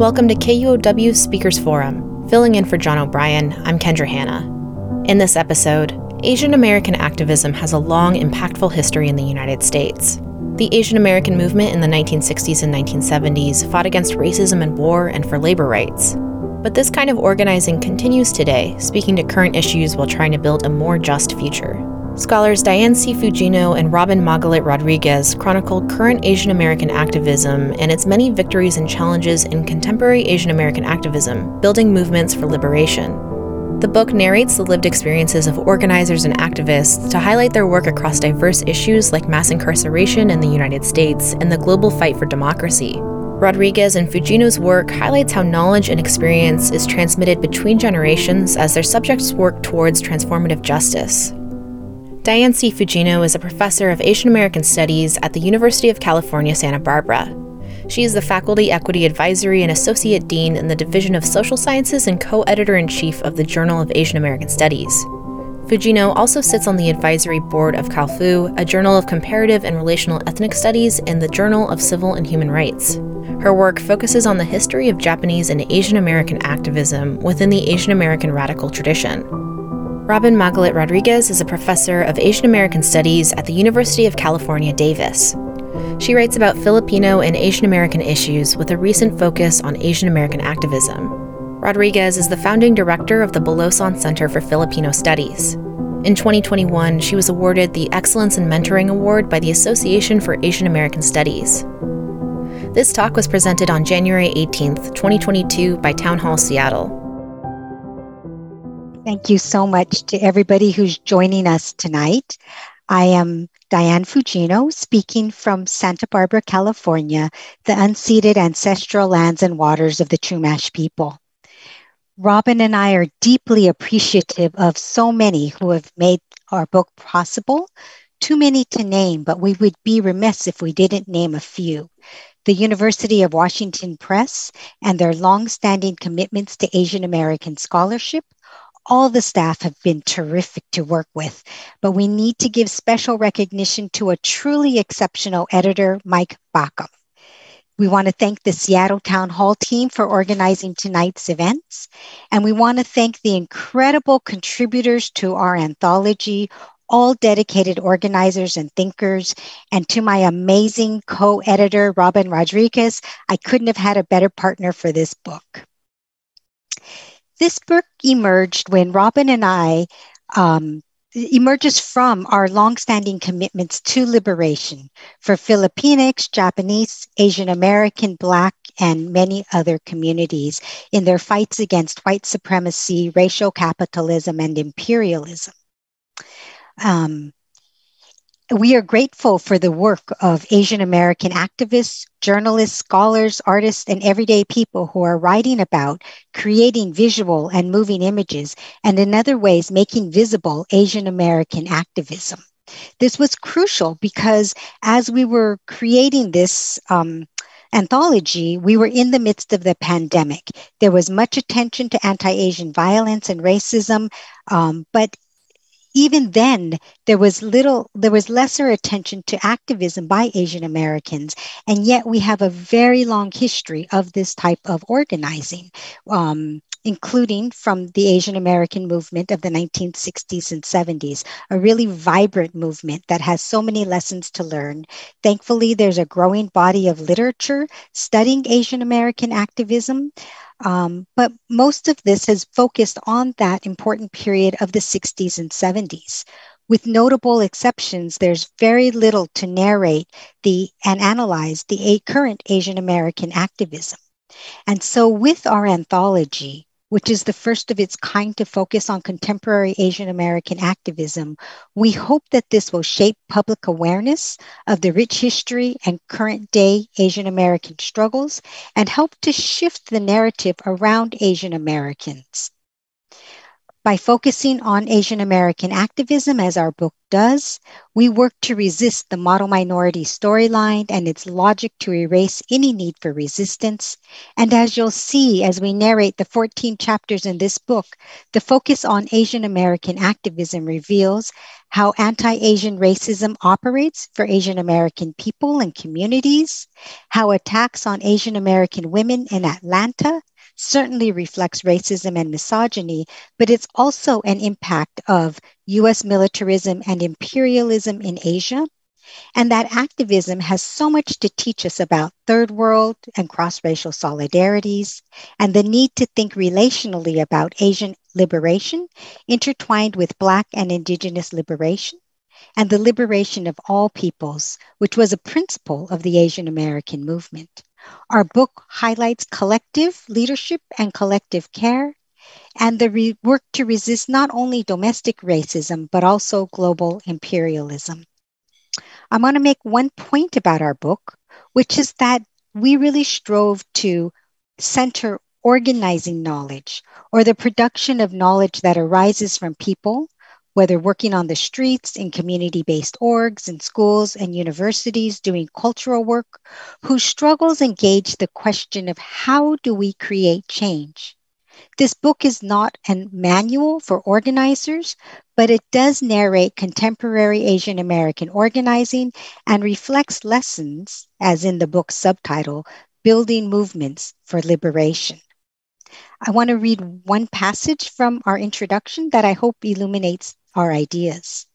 Welcome to KUOW Speakers Forum. Filling in for John O'Brien, I'm Kendra Hanna. In this episode, Asian American activism has a long, impactful history in the United States. The Asian American movement in the 1960s and 1970s fought against racism and war and for labor rights. But this kind of organizing continues today, speaking to current issues while trying to build a more just future. Scholars Diane C. Fujino and Robin Magalit Rodriguez chronicle current Asian American activism and its many victories and challenges in contemporary Asian American activism, building movements for liberation. The book narrates the lived experiences of organizers and activists to highlight their work across diverse issues like mass incarceration in the United States and the global fight for democracy. Rodriguez and Fujino's work highlights how knowledge and experience is transmitted between generations as their subjects work towards transformative justice. Diane C. Fujino is a professor of Asian American Studies at the University of California, Santa Barbara. She is the Faculty Equity Advisory and Associate Dean in the Division of Social Sciences and co editor in chief of the Journal of Asian American Studies. Fujino also sits on the advisory board of Kalfou, a journal of comparative and relational ethnic studies, and the Journal of Civil and Human Rights. Her work focuses on the history of Japanese and Asian American activism within the Asian American radical tradition. Robin Magalit Rodriguez is a professor of Asian American Studies at the University of California, Davis. She writes about Filipino and Asian American issues with a recent focus on Asian American activism. Rodriguez is the founding director of the Bulosan Center for Filipino Studies. In 2021, she was awarded the Excellence in Mentoring Award by the Association for Asian American Studies. This talk was presented on January 18, 2022 by Town Hall Seattle. Thank you so much to everybody who's joining us tonight. I am Diane Fujino, speaking from Santa Barbara, California, the unceded ancestral lands and waters of the Chumash people. Robin and I are deeply appreciative of so many who have made our book possible. Too many to name, but we would be remiss if we didn't name a few. The University of Washington Press and their long-standing commitments to Asian American scholarship, all the staff have been terrific to work with, but we need to give special recognition to a truly exceptional editor, Mike Baccam. We want to thank the Seattle Town Hall team for organizing tonight's events. And we want to thank the incredible contributors to our anthology, all dedicated organizers and thinkers. And to my amazing co editor, Robin Rodriguez, I couldn't have had a better partner for this book. This book emerged when Robin and I um, emerges from our longstanding commitments to liberation for Filipinx, Japanese, Asian American, Black, and many other communities in their fights against white supremacy, racial capitalism, and imperialism. Um, we are grateful for the work of Asian American activists, journalists, scholars, artists, and everyday people who are writing about creating visual and moving images, and in other ways, making visible Asian American activism. This was crucial because as we were creating this um, anthology, we were in the midst of the pandemic. There was much attention to anti Asian violence and racism, um, but even then there was little there was lesser attention to activism by asian americans. And yet we have a very long history of this type of organizing um, including from the asian american movement of the 1960s and 70s a really vibrant movement that has so many lessons to learn. Thankfully there's a growing body of literature studying asian american activism um, but most of this has focused on that important period of the 60s and 70s. With notable exceptions, there's very little to narrate the and analyze the current Asian American activism. And so, with our anthology, which is the first of its kind to focus on contemporary Asian American activism, we hope that this will shape public awareness of the rich history and current day Asian American struggles and help to shift the narrative around Asian Americans. By focusing on Asian American activism, as our book does, we work to resist the model minority storyline and its logic to erase any need for resistance. And as you'll see as we narrate the 14 chapters in this book, the focus on Asian American activism reveals how anti Asian racism operates for Asian American people and communities, how attacks on Asian American women in Atlanta certainly reflects racism and misogyny, but it's also an impact of US militarism and imperialism in Asia. And that activism has so much to teach us about third world and cross racial solidarities and the need to think relationally about Asian liberation intertwined with Black and Indigenous liberation and the liberation of all peoples, which was a principle of the Asian American movement. Our book highlights collective leadership and collective care and the re- work to resist not only domestic racism, but also global imperialism. I want to make one point about our book, which is that we really strove to center organizing knowledge or the production of knowledge that arises from people whether working on the streets, in community based orgs, in schools and universities, doing cultural work, whose struggles engage the question of how do we create change? This book is not a manual for organizers, but it does narrate contemporary Asian American organizing and reflects lessons, as in the book's subtitle, Building Movements for Liberation. I want to read one passage from our introduction that I hope illuminates our ideas.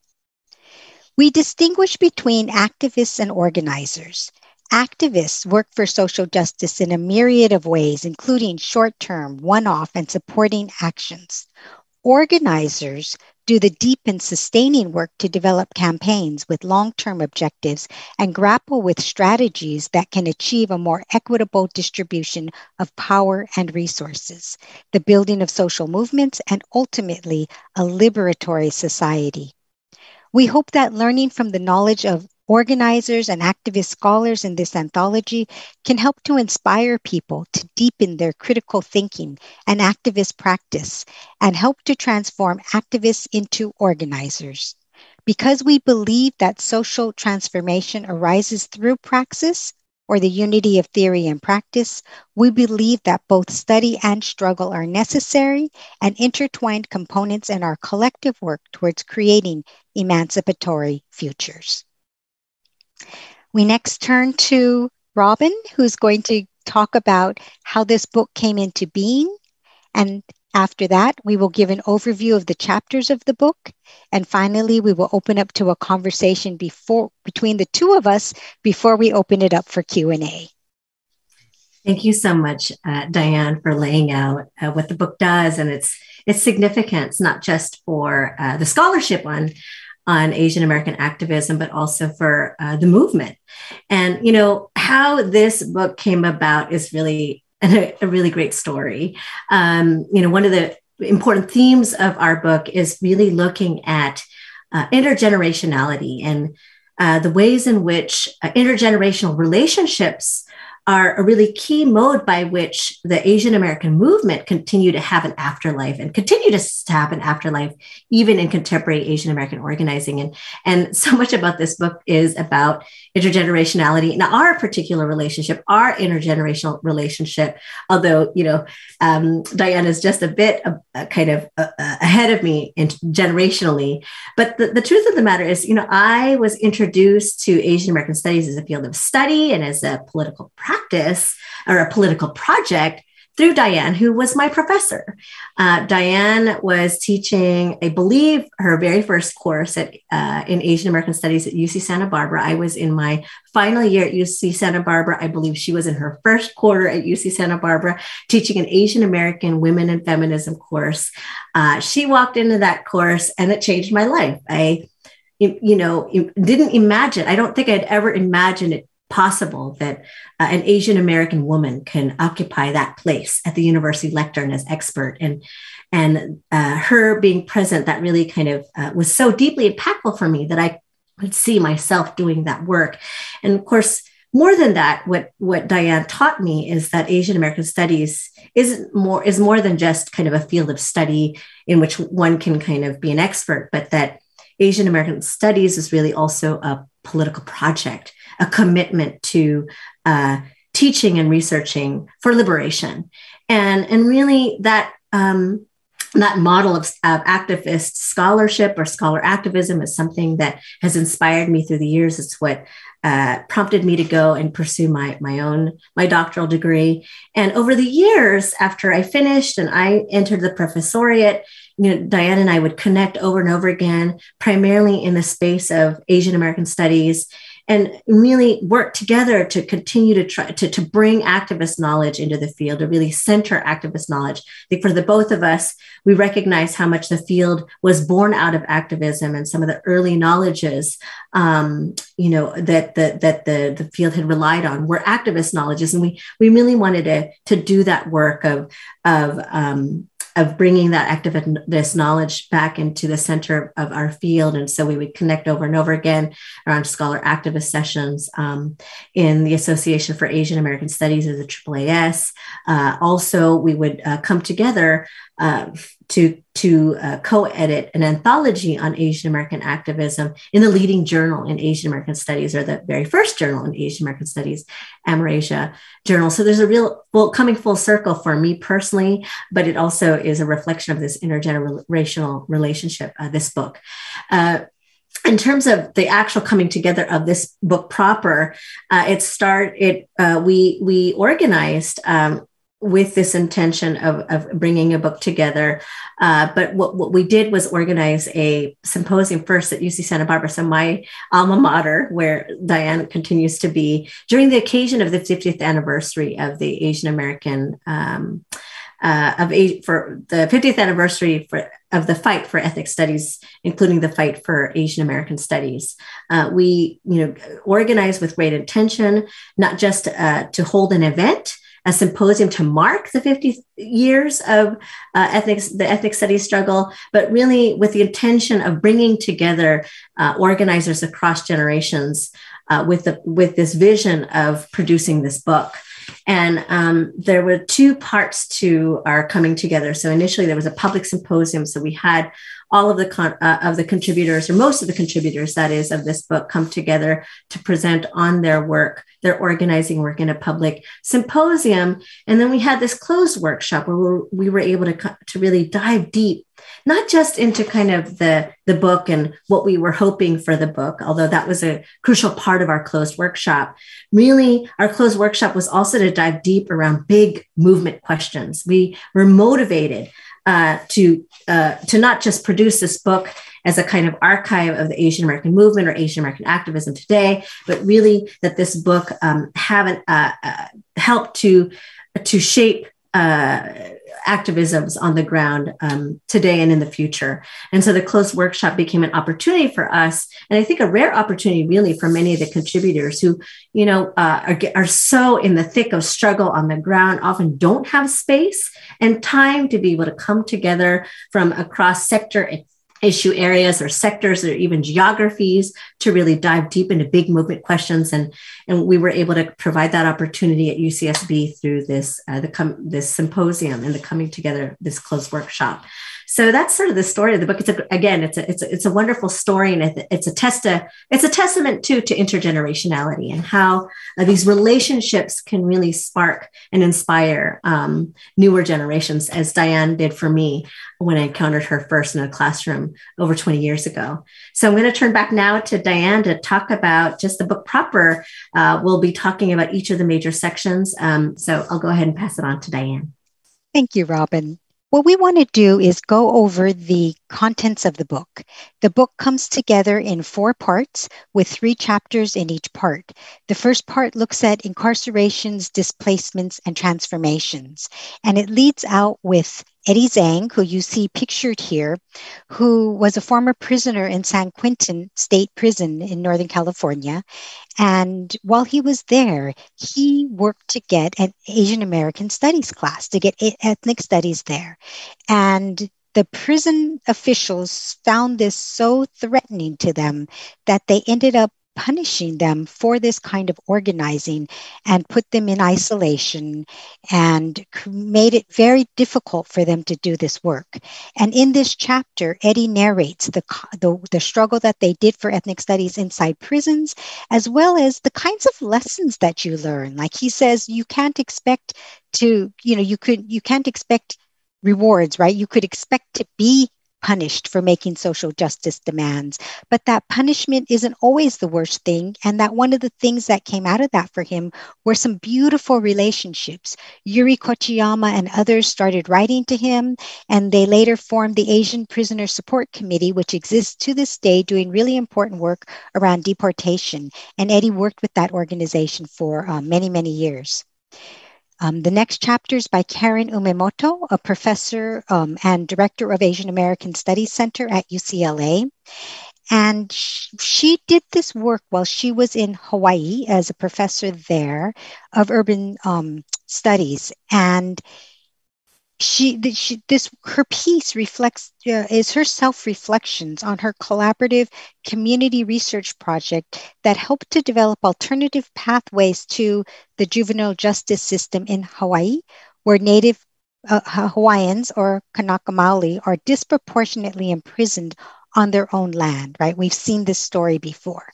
We distinguish between activists and organizers. Activists work for social justice in a myriad of ways, including short term, one off, and supporting actions. Organizers do the deep and sustaining work to develop campaigns with long term objectives and grapple with strategies that can achieve a more equitable distribution of power and resources, the building of social movements, and ultimately a liberatory society. We hope that learning from the knowledge of Organizers and activist scholars in this anthology can help to inspire people to deepen their critical thinking and activist practice and help to transform activists into organizers. Because we believe that social transformation arises through praxis or the unity of theory and practice, we believe that both study and struggle are necessary and intertwined components in our collective work towards creating emancipatory futures. We next turn to Robin, who's going to talk about how this book came into being. And after that, we will give an overview of the chapters of the book. And finally, we will open up to a conversation before, between the two of us before we open it up for Q&A. Thank you so much, uh, Diane, for laying out uh, what the book does and its its significance, not just for uh, the scholarship on on Asian American activism, but also for uh, the movement. And, you know, how this book came about is really a, a really great story. Um, you know, one of the important themes of our book is really looking at uh, intergenerationality and uh, the ways in which uh, intergenerational relationships are a really key mode by which the Asian American movement continue to have an afterlife and continue to have an afterlife even in contemporary Asian American organizing. And, and so much about this book is about intergenerationality and our particular relationship, our intergenerational relationship. Although, you know, um, Diana is just a bit uh, uh, kind of uh, ahead of me generationally. But the, the truth of the matter is, you know, I was introduced to Asian American studies as a field of study and as a political practice practice or a political project through Diane, who was my professor. Uh, Diane was teaching, I believe, her very first course at, uh, in Asian American Studies at UC Santa Barbara. I was in my final year at UC Santa Barbara. I believe she was in her first quarter at UC Santa Barbara teaching an Asian American Women and Feminism course. Uh, she walked into that course and it changed my life. I you know didn't imagine i don't think i'd ever imagined it possible that uh, an Asian American woman can occupy that place at the university lectern as expert. And and uh, her being present that really kind of uh, was so deeply impactful for me that I could see myself doing that work. And of course more than that, what what Diane taught me is that Asian American studies is more is more than just kind of a field of study in which one can kind of be an expert, but that Asian American studies is really also a political project, a commitment to uh, teaching and researching for liberation, and and really that. Um, that model of, of, activist scholarship or scholar activism is something that has inspired me through the years. It's what uh, prompted me to go and pursue my, my own my doctoral degree. And over the years, after I finished and I entered the professoriate, you know, Diane and I would connect over and over again, primarily in the space of Asian American studies and really work together to continue to try to, to bring activist knowledge into the field, to really center activist knowledge. I think for the both of us, we recognize how much the field was born out of activism and some of the early knowledges, um, you know, that, that, that the, the field had relied on were activist knowledges. And we, we really wanted to, to do that work of, of um, of bringing that activist this knowledge back into the center of our field. And so we would connect over and over again around scholar activist sessions um, in the Association for Asian American Studies of the AAAS. Uh, also, we would uh, come together uh, to to uh, co-edit an anthology on Asian American activism in the leading journal in Asian American Studies, or the very first journal in Asian American Studies, Amerasia Journal. So there's a real well coming full circle for me personally, but it also is a reflection of this intergenerational relationship. Uh, this book. Uh, in terms of the actual coming together of this book proper, uh, it start it we we organized um, with this intention of, of bringing a book together. Uh, but what, what we did was organize a symposium first at UC Santa Barbara, so my alma mater, where Diane continues to be, during the occasion of the 50th anniversary of the Asian American. Um, uh, of for the 50th anniversary for, of the fight for ethnic studies, including the fight for Asian American studies. Uh, we, you know, organized with great intention, not just uh, to hold an event, a symposium to mark the 50 years of uh, ethics, the ethnic studies struggle, but really with the intention of bringing together uh, organizers across generations uh, with the with this vision of producing this book. And um, there were two parts to our coming together. So initially, there was a public symposium. So we had all of the con- uh, of the contributors, or most of the contributors, that is, of this book, come together to present on their work, their organizing work in a public symposium. And then we had this closed workshop where we were, we were able to to really dive deep not just into kind of the the book and what we were hoping for the book although that was a crucial part of our closed workshop really our closed workshop was also to dive deep around big movement questions we were motivated uh, to uh, to not just produce this book as a kind of archive of the Asian American movement or Asian American activism today, but really that this book um, haven't uh, uh, helped to to shape uh, activisms on the ground um, today and in the future. And so the closed workshop became an opportunity for us, and I think a rare opportunity really for many of the contributors who, you know, uh, are, are so in the thick of struggle on the ground, often don't have space and time to be able to come together from across sector issue areas or sectors or even geographies to really dive deep into big movement questions. And and we were able to provide that opportunity at UCSB through this uh, the com- this symposium and the coming together this closed workshop so that's sort of the story of the book. It's a, again, it's a, it's a, it's a wonderful story, and it's a test it's a testament too to intergenerationality and how uh, these relationships can really spark and inspire um, newer generations, as Diane did for me when I encountered her first in a classroom over 20 years ago. So I'm going to turn back now to Diane to talk about just the book proper. Uh, we'll be talking about each of the major sections. Um, so I'll go ahead and pass it on to Diane. Thank you, Robin. What we want to do is go over the contents of the book. The book comes together in four parts with three chapters in each part. The first part looks at incarcerations, displacements, and transformations, and it leads out with Eddie Zheng, who you see pictured here, who was a former prisoner in San Quentin State Prison in Northern California. And while he was there, he worked to get an Asian American studies class, to get ethnic studies there. And the prison officials found this so threatening to them that they ended up punishing them for this kind of organizing and put them in isolation and made it very difficult for them to do this work. And in this chapter, Eddie narrates the, the, the struggle that they did for ethnic studies inside prisons, as well as the kinds of lessons that you learn. Like he says, you can't expect to, you know, you could, you can't expect rewards, right? You could expect to be punished for making social justice demands. But that punishment isn't always the worst thing. And that one of the things that came out of that for him were some beautiful relationships. Yuri Kochiyama and others started writing to him, and they later formed the Asian Prisoner Support Committee, which exists to this day, doing really important work around deportation. And Eddie worked with that organization for uh, many, many years. Um, the next chapter is by Karen Umemoto, a professor um, and director of Asian American Studies Center at UCLA. And she did this work while she was in Hawaii as a professor there of urban um, studies. And she, she this her piece reflects uh, is her self-reflections on her collaborative community research project that helped to develop alternative pathways to the juvenile justice system in Hawaii where native uh, Hawaiians or Kanaka Maoli are disproportionately imprisoned on their own land, right? We've seen this story before.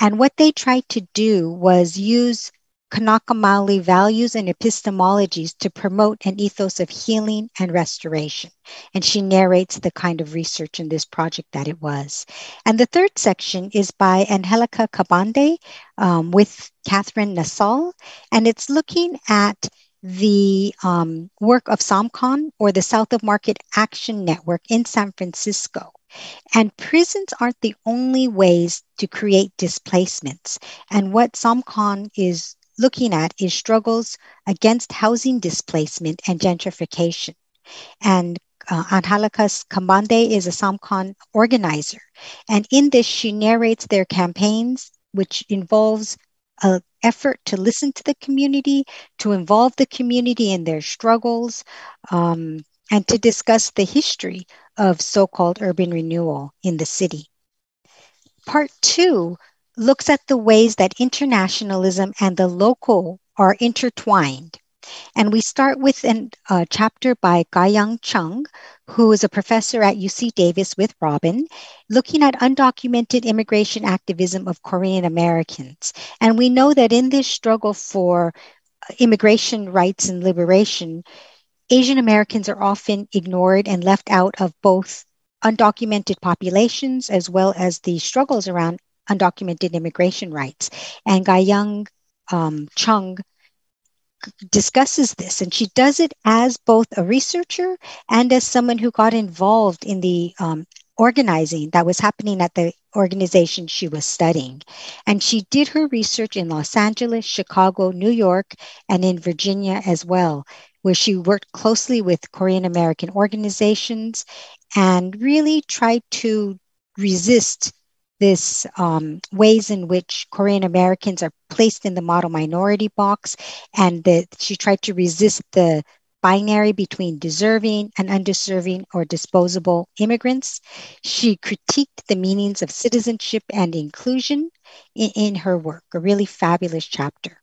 And what they tried to do was use Kanaka Maoli values and epistemologies to promote an ethos of healing and restoration. And she narrates the kind of research in this project that it was. And the third section is by Angelica Cabande um, with Catherine Nassal, and it's looking at the um, work of SOMCAN or the South of Market Action Network in San Francisco. And prisons aren't the only ways to create displacements. And what SOMCAN is looking at is struggles against housing displacement and gentrification. And uh, Cabande is a SOMCAN organizer. And in this, she narrates their campaigns, which involves an effort to listen to the community, to involve the community in their struggles, um, and to discuss the history of so called urban renewal in the city. Part two looks at the ways that internationalism and the local are intertwined. And we start with a uh, chapter by Ga-young Chung, who is a professor at UC Davis with Robin, looking at undocumented immigration activism of Korean Americans. And we know that in this struggle for immigration rights and liberation, Asian Americans are often ignored and left out of both undocumented populations as well as the struggles around undocumented immigration rights. And Ga-young um, Chung discusses this, and she does it as both a researcher and as someone who got involved in the um, organizing that was happening at the organization she was studying. And she did her research in Los Angeles, Chicago, New York, and in Virginia as well, where she worked closely with Korean American organizations and really tried to resist this um, ways in which Korean Americans are placed in the model minority box, and that she tried to resist the binary between deserving and undeserving or disposable immigrants. She critiqued the meanings of citizenship and inclusion in, in her work, a really fabulous chapter.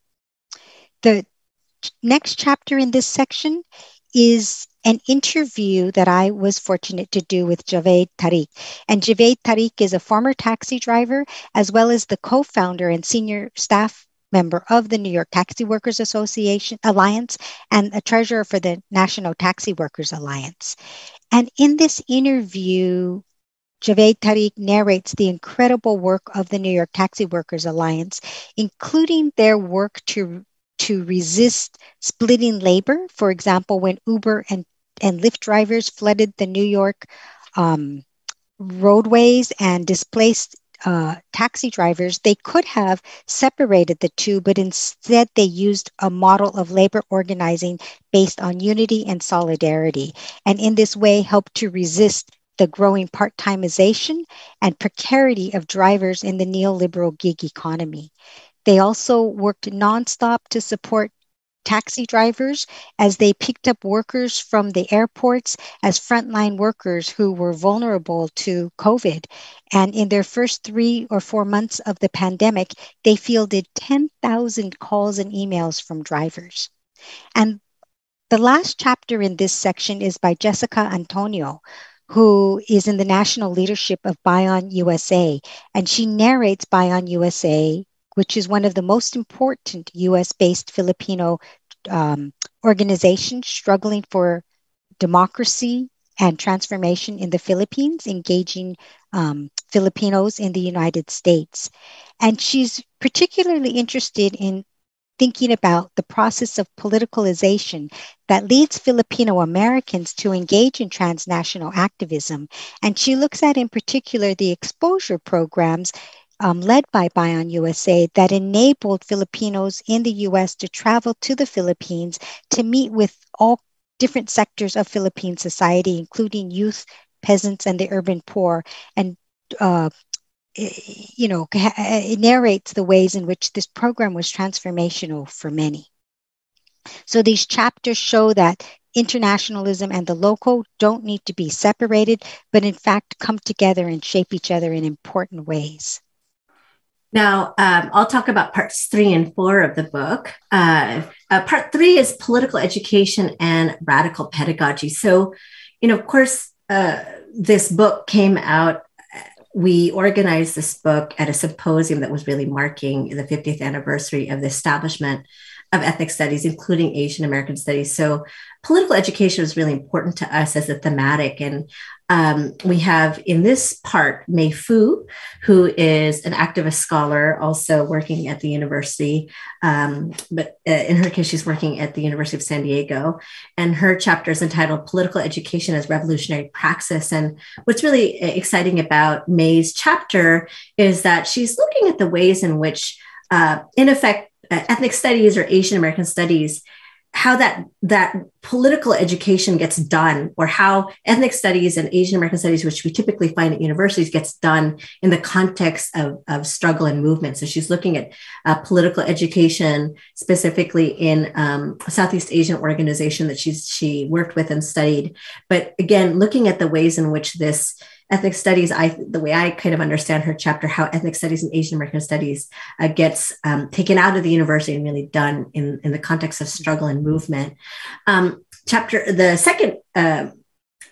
The next chapter in this section is an interview that I was fortunate to do with Javaid Tariq. And Javaid Tariq is a former taxi driver, as well as the co founder and senior staff member of the New York Taxi Workers Association Alliance and a treasurer for the National Taxi Workers Alliance. And in this interview, Javaid Tariq narrates the incredible work of the New York Taxi Workers Alliance, including their work to to resist splitting labor. For example, when Uber and and Lyft drivers flooded the New York um, roadways and displaced uh, taxi drivers, they could have separated the two, but instead they used a model of labor organizing based on unity and solidarity. And in this way, helped to resist the growing part timization and precarity of drivers in the neoliberal gig economy. They also worked nonstop to support taxi drivers as they picked up workers from the airports as frontline workers who were vulnerable to COVID. And in their first three or four months of the pandemic, they fielded 10,000 calls and emails from drivers. And the last chapter in this section is by Jessica Antonio, who is in the national leadership of BAYAN USA. And she narrates BAYAN USA which is one of the most important US based Filipino um, organizations struggling for democracy and transformation in the Philippines, engaging um, Filipinos in the United States. And she's particularly interested in thinking about the process of politicalization that leads Filipino Americans to engage in transnational activism. And she looks at, in particular, the exposure programs um, led by BAYAN USA that enabled Filipinos in the US to travel to the Philippines to meet with all different sectors of Philippine society, including youth, peasants, and the urban poor. And uh, you know, it narrates the ways in which this program was transformational for many. So these chapters show that internationalism and the local don't need to be separated, but in fact come together and shape each other in important ways. Now, um, I'll talk about parts three and four of the book. Uh, uh, part three is political education and radical pedagogy. So, you know, of course, uh, this book came out. We organized this book at a symposium that was really marking the 50th anniversary of the establishment of ethnic studies, including Asian American studies. So political education was really important to us as a thematic. And um, we have in this part May Fu, who is an activist scholar, also working at the university. Um, but uh, in her case, she's working at the University of San Diego. And her chapter is entitled Political Education as Revolutionary Praxis. And what's really exciting about May's chapter is that she's looking at the ways in which, uh, in effect, uh, ethnic studies or Asian American studies, how that that political education gets done, or how ethnic studies and Asian American studies, which we typically find at universities, gets done in the context of, of struggle and movement. So she's looking at uh, political education specifically in um, Southeast Asian organization that she's she worked with and studied. But again, looking at the ways in which this ethnic studies i the way i kind of understand her chapter how ethnic studies and asian american studies uh, gets um, taken out of the university and really done in, in the context of struggle and movement um, chapter the second uh,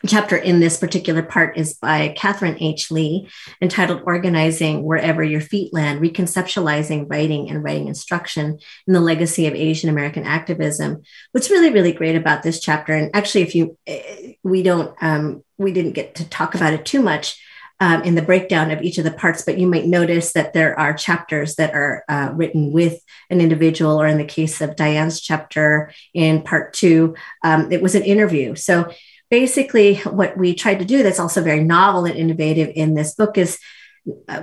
chapter in this particular part is by Catherine H. Lee, entitled Organizing Wherever Your Feet Land Reconceptualizing Writing and Writing Instruction in the Legacy of Asian American Activism. What's really, really great about this chapter, and actually, if you, eh, we don't, um, we didn't get to talk about it too much. Um, in the breakdown of each of the parts, but you might notice that there are chapters that are uh, written with an individual, or in the case of Diane's chapter in part two, um, it was an interview. So basically what we tried to do that's also very novel and innovative in this book is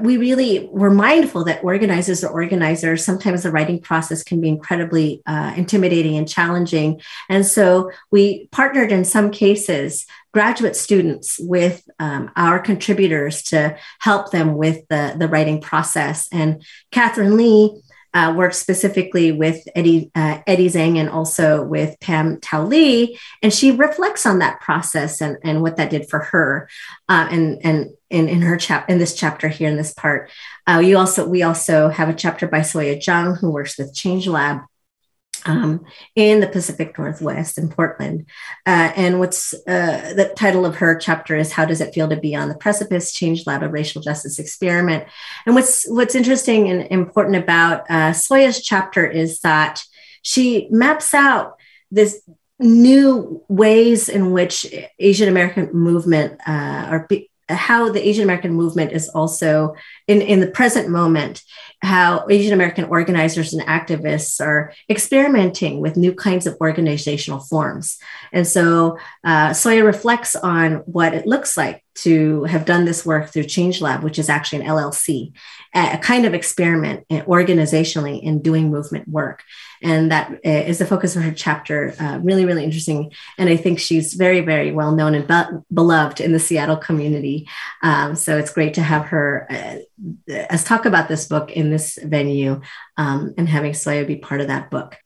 we really were mindful that organizers or organizers. Sometimes the writing process can be incredibly uh, intimidating and challenging. And so we partnered in some cases graduate students with um, our contributors to help them with the, the writing process. And catherine lee uh, worked specifically with Eddie uh, Eddie Zheng and also with Pam Tau Lee, and she reflects on that process and, and what that did for her. Uh, and and in, in her chap in this chapter here in this part, uh, you also we also have a chapter by Soya Jung who works with Change Lab um, in the Pacific Northwest in Portland. Uh, and what's uh, the title of her chapter is "How Does It Feel to Be on the Precipice? Change Lab: A Racial Justice Experiment." And what's what's interesting and important about uh, Soya's chapter is that she maps out this new ways in which Asian American movement uh, or how the Asian American movement is also in, in the present moment, how Asian American organizers and activists are experimenting with new kinds of organizational forms. And so uh, Soya reflects on what it looks like to have done this work through Change Lab, which is actually an LLC, a kind of experiment organizationally in doing movement work. And that uh, the focus of her chapter. Uh, really, really interesting. And I think she's very, very well known and be- beloved in the Seattle community. Um, so it's great to have her uh, as talk about this book in this venue um, and having Soya be part of that book.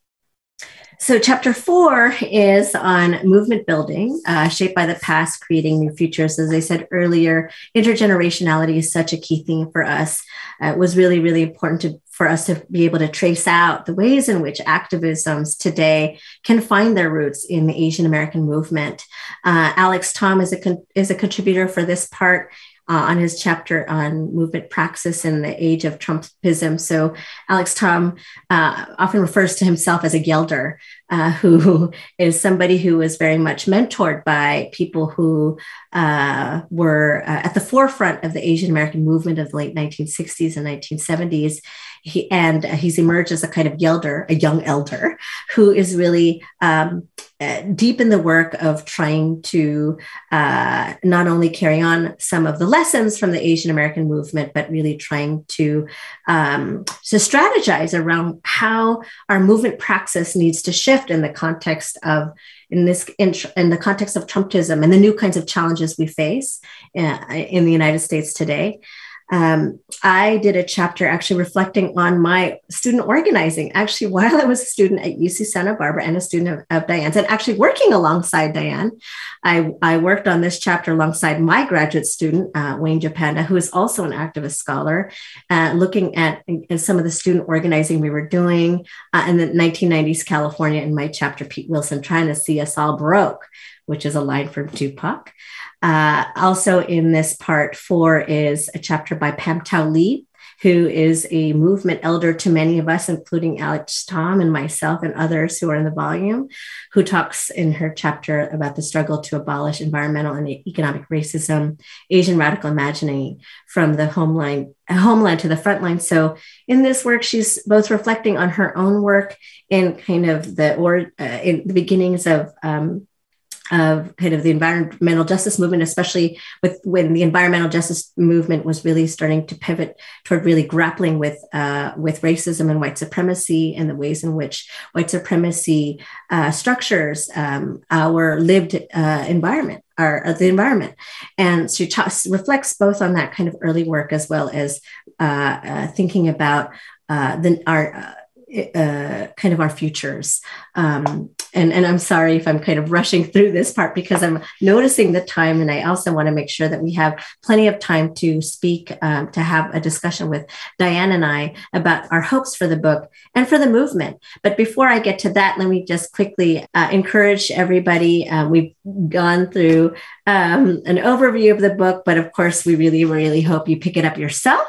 So, chapter four is on movement building, uh, shaped by the past, creating new futures. As I said earlier, intergenerationality is such a key theme for us. Uh, it was really, really important to, for us to be able to trace out the ways in which activisms today can find their roots in the Asian American movement. Uh, Alex Tom is a, con- is a contributor for this part uh, on his chapter on movement praxis in the age of Trumpism. So Alex Tom uh, often refers to himself as a Gelder, uh, who is somebody who was very much mentored by people who uh, were uh, at the forefront of the Asian American movement of the late 1960s and 1970s. He, and he's emerged as a kind of elder, a young elder, who is really um, uh, deep in the work of trying to uh, not only carry on some of the lessons from the Asian American movement, but really trying to um, to strategize around how our movement praxis needs to shift in the context of in this in, in the context of Trumpism and the new kinds of challenges we face uh, in the United States today um, I did a chapter actually reflecting on my student organizing, actually, while I was a student at UC Santa Barbara and a student of, of Diane's, and actually working alongside Diane. I, I worked on this chapter alongside my graduate student, uh, Wayne Jopanda, who is also an activist scholar, uh, looking at, at, some of the student organizing we were doing uh, in the 1990s California in my chapter, Pete Wilson, trying to see us all broke, which is a line from Tupac. Uh, also, in this part four is a chapter by Pam Tau Lee, who is a movement elder to many of us, including Alex Tom and myself and others who are in the volume, who talks in her chapter about the struggle to abolish environmental and economic racism, Asian radical imagining from the homeland, homeland to the front line. So in this work, she's both reflecting on her own work in kind of the or uh, in the beginnings of um, of kind of the environmental justice movement, especially with when the environmental justice movement was really starting to pivot toward really grappling with uh, with racism and white supremacy and the ways in which white supremacy uh, structures um, our lived uh, environment, our uh, the environment, and she talks, reflects both on that kind of early work as well as uh, uh, thinking about the our kind of our futures. Um, and, and I'm sorry if I'm kind of rushing through this part because I'm noticing the time, and I also want to make sure that we have plenty of time to speak, um, to have a discussion with Diane and I about our hopes for the book and for the movement. But before I get to that, let me just quickly uh, encourage everybody. Uh, we've gone through um, an overview of the book, but of course, we really, really hope you pick it up yourself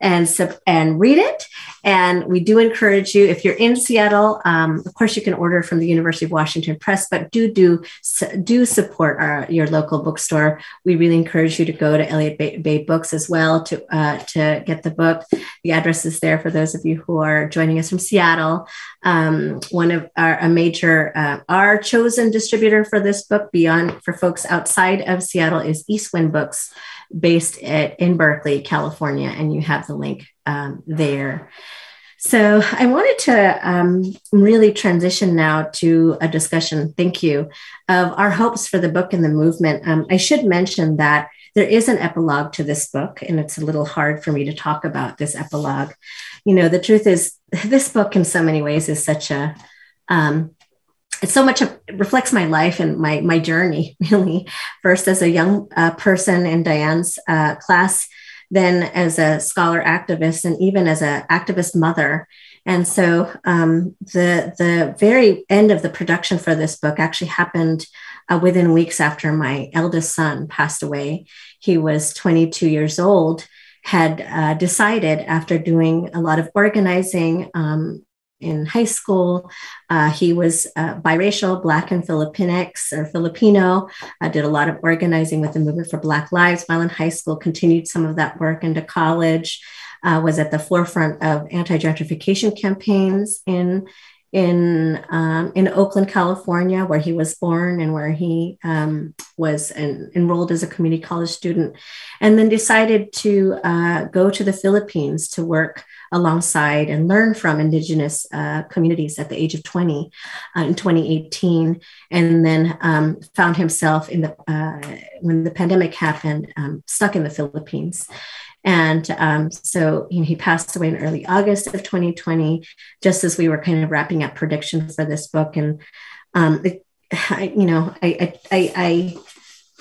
and and read it. And we do encourage you if you're in Seattle. Um, of course, you can order from the University of Washington Press, but do do do support our your local bookstore. We really encourage you to go to Elliott Bay, Bay Books as well to uh, to get the book. The address is there for those of you who are joining us from Seattle. Um, one of our a major uh, our chosen distributor for this book beyond for folks outside of Seattle is Eastwind Books based at, in Berkeley, California, and you have the link um, there. So I wanted to um, really transition now to a discussion, thank you, of our hopes for the book and the movement. Um, I should mention that there is an epilogue to this book, and it's a little hard for me to talk about this epilogue. You know, the truth is, this book in so many ways is such a um, it's so much of, it reflects my life and my my journey really. First as a young uh, person in diane's uh, class then as a scholar activist and even as an activist mother. And so um, the the very end of the production for this book actually happened uh, within weeks after my eldest son passed away. He was 22 years old had uh, decided after doing a lot of organizing um, in high school. Uh, he was uh, biracial, Black and Filipinx or Filipino. I did a lot of organizing with the Movement for Black Lives while in high school, continued some of that work into college, uh, was at the forefront of anti gentrification campaigns in. In um, in Oakland, California, where he was born and where he um, was enrolled as a community college student, and then decided to uh, go to the Philippines to work alongside and learn from Indigenous uh, communities at the age of 20 uh, in 2018, and then um, found himself in the uh, when the pandemic happened, um, stuck in the Philippines. And um, so you know, he passed away in early August of 2020, just as we were kind of wrapping up prediction for this book. And um, it, I, you know, I, I, I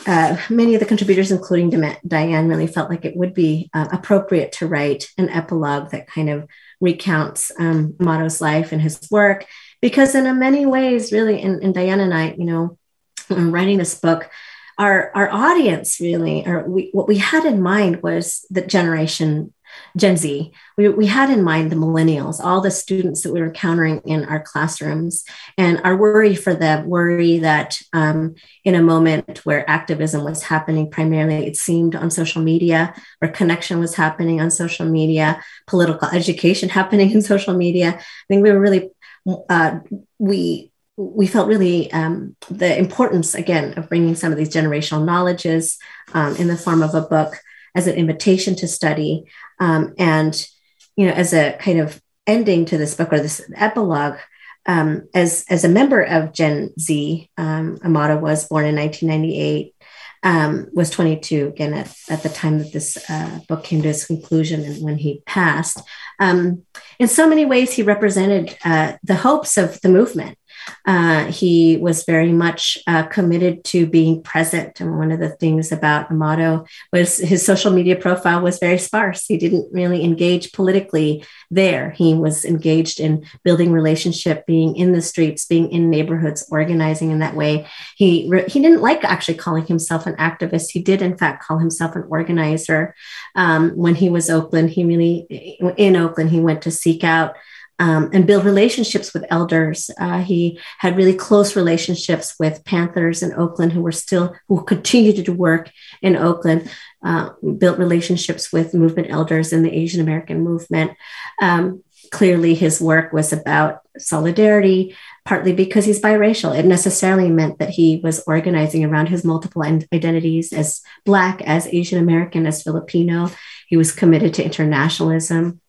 uh, many of the contributors, including Diane, really felt like it would be uh, appropriate to write an epilogue that kind of recounts um, Amado's life and his work, because in many ways, really, and, and Diane and I, you know, writing this book, our our audience really, or we, what we had in mind was the generation Gen Z. We, we had in mind the millennials, all the students that we were encountering in our classrooms, and our worry for them, worry that um, in a moment where activism was happening primarily, it seemed on social media, where connection was happening on social media, political education happening in social media. I think we were really, uh, we we felt really um, the importance again of bringing some of these generational knowledges um, in the form of a book as an invitation to study um, and you know as a kind of ending to this book or this epilogue um, as as a member of gen z um, Amado was born in 1998 um, was 22 again at, at the time that this uh, book came to its conclusion and when he passed. Um, in so many ways he represented uh, the hopes of the movement uh, he was very much uh, committed to being present. And one of the things about Amado was his social media profile was very sparse. He didn't really engage politically there. He was engaged in building relationship, being in the streets, being in neighborhoods, organizing in that way. He he didn't like actually calling himself an activist. He did in fact call himself an organizer. Um, when he was Oakland, he really in Oakland he went to seek out um, and build relationships with elders. Uh, he had really close relationships with Panthers in Oakland who were still, who continued to work in Oakland, uh, built relationships with movement elders in the Asian American movement. Um, clearly, his work was about solidarity, partly because he's biracial. It necessarily meant that he was organizing around his multiple identities as Black, as Asian American, as Filipino. He was committed to internationalism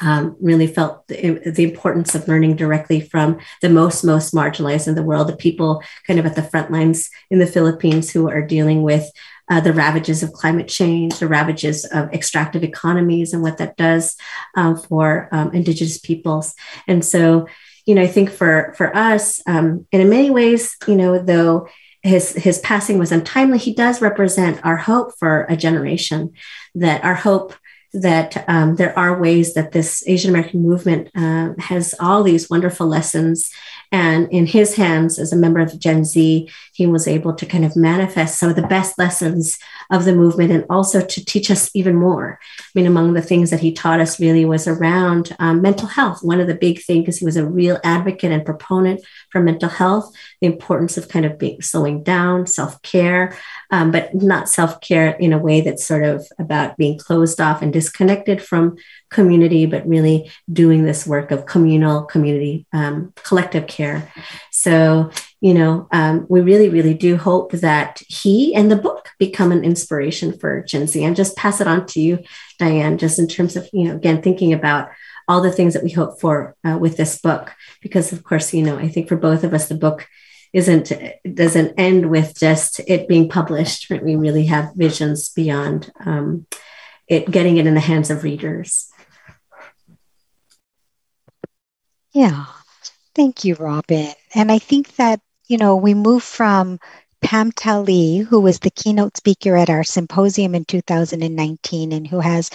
um, really felt the, the, importance of learning directly from the most most marginalized in the world the people kind of at the front lines in the philippines who are dealing with uh, the ravages of climate change the ravages of extractive economies and what that does um, for um, indigenous peoples. And so you know i think for for us um, and in many ways you know though his his passing was untimely he does represent our hope for a generation that our hope that um, there are ways that this Asian American movement uh, has all these wonderful lessons. And in his hands, as a member of Gen Z, he was able to kind of manifest some of the best lessons of the movement and also to teach us even more. I mean, among the things that he taught us really was around um, mental health. One of the big things, because he was a real advocate and proponent for mental health, the importance of kind of being slowing down, self care, um, but not self care in a way that's sort of about being closed off and disconnected from community, but really doing this work of communal, community, um, collective care. So, you know, um, we really, really do hope that he and the book become an inspiration for Gen Z. And just pass it on to you, Diane, just in terms of, you know, again, thinking about all the things that we hope for uh, with this book. Because, of course, you know, I think for both of us, the book isn't doesn't end with just it being published. We really have visions beyond um, it getting it in the hands of readers. Yeah, thank you, Robin. And I think that you know we move from Pam Tau Lee, who was the keynote speaker at our symposium in 2019 and who has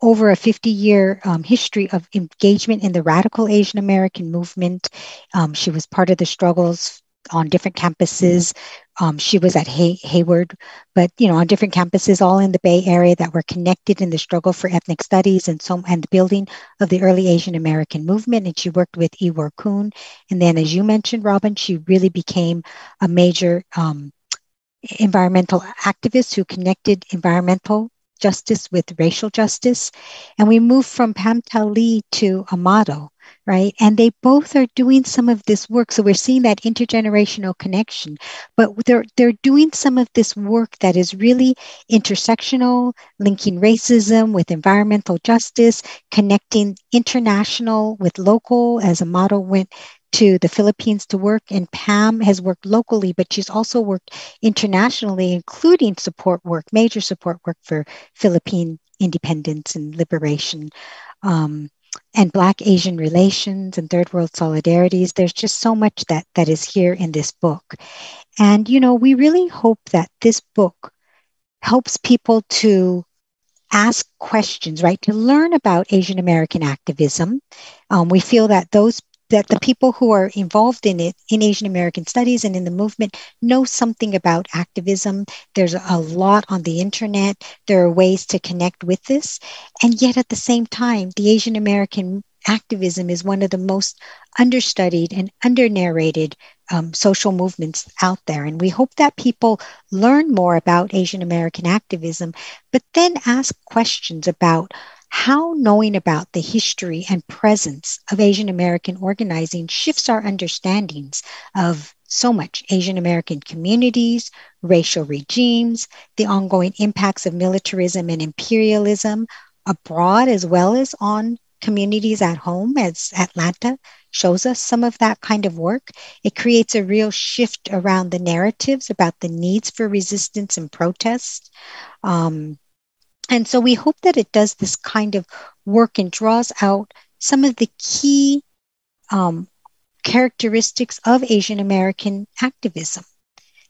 over a 50 year um, history of engagement in the radical Asian American movement. Um, she was part of the struggles on different campuses. Um, she was at Hay- Hayward, but you know, on different campuses, all in the Bay Area, that were connected in the struggle for ethnic studies and so and the building of the early Asian American movement. And she worked with I Wor Kuen, and then, as you mentioned, Robin, she really became a major um, environmental activist who connected environmental justice with racial justice. And we moved from Pam Tau Lee to Amado right? And they both are doing some of this work. So we're seeing that intergenerational connection, but they're they're doing some of this work that is really intersectional, linking racism with environmental justice, connecting international with local as Amado went to the Philippines to work, and Pam has worked locally, but she's also worked internationally, including support work, major support work for Philippine independence and liberation. Um, and Black Asian relations and third world solidarities. There's just so much that that is here in this book. And you know, we really hope that this book helps people to ask questions, right? To learn about Asian American activism. Um, we feel that those that the people who are involved in it in Asian American studies and in the movement know something about activism. There's a lot on the internet. There are ways to connect with this. And yet at the same time, the Asian American activism is one of the most understudied and under-narrated um, social movements out there. And we hope that people learn more about Asian American activism, but then ask questions about how knowing about the history and presence of Asian American organizing shifts our understandings of so much Asian American communities, racial regimes, the ongoing impacts of militarism and imperialism abroad as well as on communities at home, as Atlanta shows us some of that kind of work. It creates a real shift around the narratives about the needs for resistance and protest. Um, and so we hope that it does this kind of work and draws out some of the key um, characteristics of Asian American activism.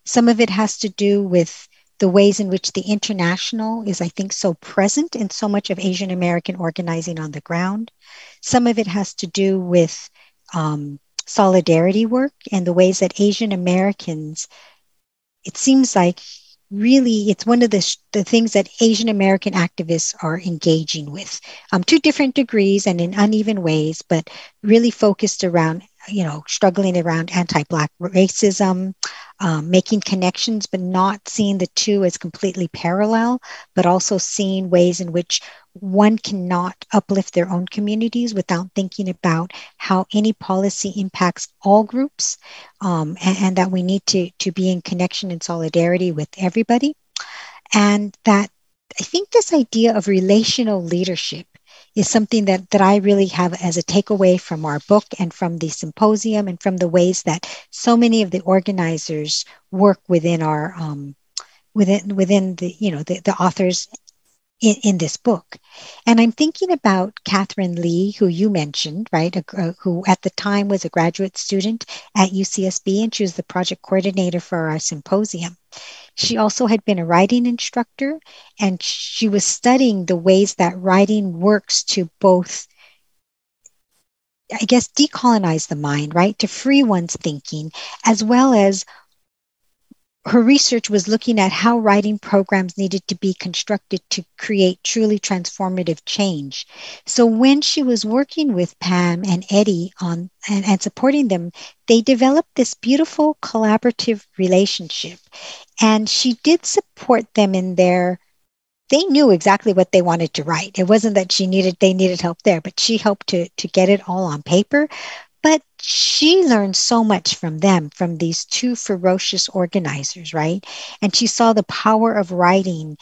Some of it has to do with the ways in which the international is, I think, so present in so much of Asian American organizing on the ground. Some of it has to do with um, solidarity work and the ways that Asian Americans, it seems like really it's one of the, the things that asian american activists are engaging with. Um, to different degrees and in uneven ways but really focused around you know struggling around anti-black racism um, making connections but not seeing the two as completely parallel but also seeing ways in which one cannot uplift their own communities without thinking about how any policy impacts all groups um, and, and that we need to, to be in connection and solidarity with everybody. And that I think this idea of relational leadership is something that, that I really have as a takeaway from our book and from the symposium and from the ways that so many of the organizers work within our um, within within the you know the, the authors in, in this book. And I'm thinking about Catherine Lee, who you mentioned, right, a, who at the time was a graduate student at UCSB, and she was the project coordinator for our symposium. She also had been a writing instructor, and she was studying the ways that writing works to both I guess, decolonize the mind, right? To free one's thinking, as well as her research was looking at how writing programs needed to be constructed to create truly transformative change. So when she was working with Pam and Eddie on and, and supporting them, they developed this beautiful collaborative relationship. And she did support them in their they knew exactly what they wanted to write. It wasn't that she needed they needed help there, but she helped to to get it all on paper. She learned so much from them, from these two ferocious organizers, right? And she saw the power of writing